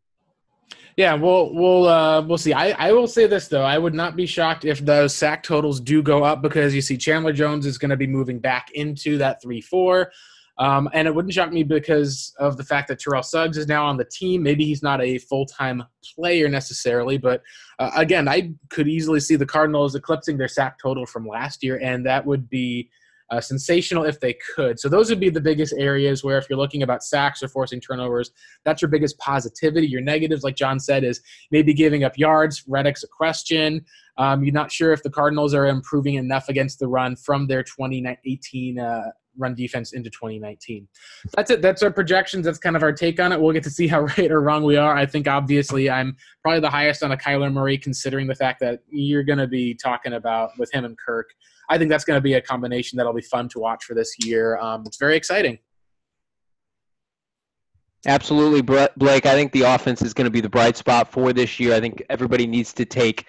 [SPEAKER 1] Yeah, we'll we'll uh, we'll see. I, I will say this though, I would not be shocked if those sack totals do go up because you see Chandler Jones is going to be moving back into that three four. Um, and it wouldn't shock me because of the fact that Terrell Suggs is now on the team. Maybe he's not a full time player necessarily, but uh, again, I could easily see the Cardinals eclipsing their sack total from last year, and that would be uh, sensational if they could. So those would be the biggest areas where if you're looking about sacks or forcing turnovers, that's your biggest positivity. Your negatives, like John said, is maybe giving up yards. Reddick's a question. Um, you're not sure if the Cardinals are improving enough against the run from their 2018 uh, run defense into 2019. That's it. That's our projections. That's kind of our take on it. We'll get to see how right or wrong we are. I think obviously I'm probably the highest on a Kyler Murray, considering the fact that you're going to be talking about with him and Kirk. I think that's going to be a combination that'll be fun to watch for this year. Um, it's very exciting.
[SPEAKER 2] Absolutely, Blake. I think the offense is going to be the bright spot for this year. I think everybody needs to take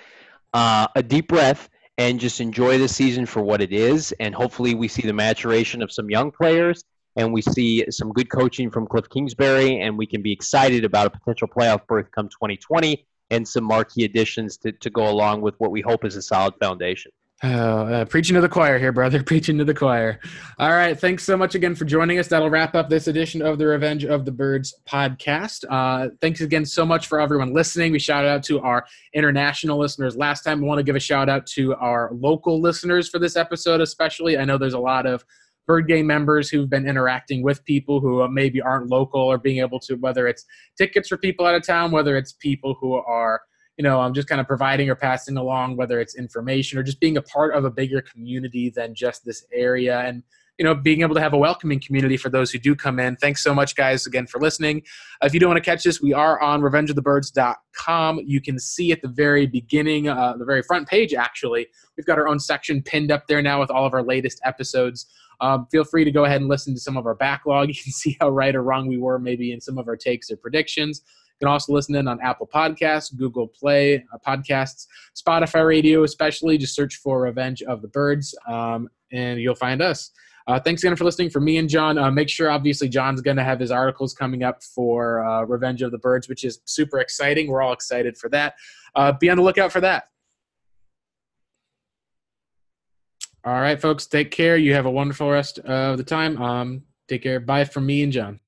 [SPEAKER 2] uh, a deep breath and just enjoy the season for what it is. And hopefully, we see the maturation of some young players and we see some good coaching from Cliff Kingsbury, and we can be excited about a potential playoff berth come 2020 and some marquee additions to, to go along with what we hope is a solid foundation.
[SPEAKER 1] Oh, uh, preaching to the choir here, brother. Preaching to the choir. All right. Thanks so much again for joining us. That'll wrap up this edition of the Revenge of the Birds podcast. Uh, thanks again so much for everyone listening. We shout out to our international listeners last time. We want to give a shout out to our local listeners for this episode, especially. I know there's a lot of bird game members who've been interacting with people who maybe aren't local or being able to, whether it's tickets for people out of town, whether it's people who are you know, I'm just kind of providing or passing along, whether it's information or just being a part of a bigger community than just this area and, you know, being able to have a welcoming community for those who do come in. Thanks so much, guys, again for listening. Uh, if you don't want to catch this, we are on revengeofthebirds.com. You can see at the very beginning, uh, the very front page, actually, we've got our own section pinned up there now with all of our latest episodes. Um, feel free to go ahead and listen to some of our backlog. You can see how right or wrong we were maybe in some of our takes or predictions. You can also listen in on Apple Podcasts, Google Play uh, Podcasts, Spotify Radio, especially. Just search for Revenge of the Birds, um, and you'll find us. Uh, thanks again for listening for me and John. Uh, make sure, obviously, John's going to have his articles coming up for uh, Revenge of the Birds, which is super exciting. We're all excited for that. Uh, be on the lookout for that. All right, folks, take care. You have a wonderful rest of the time. Um, take care. Bye from me and John.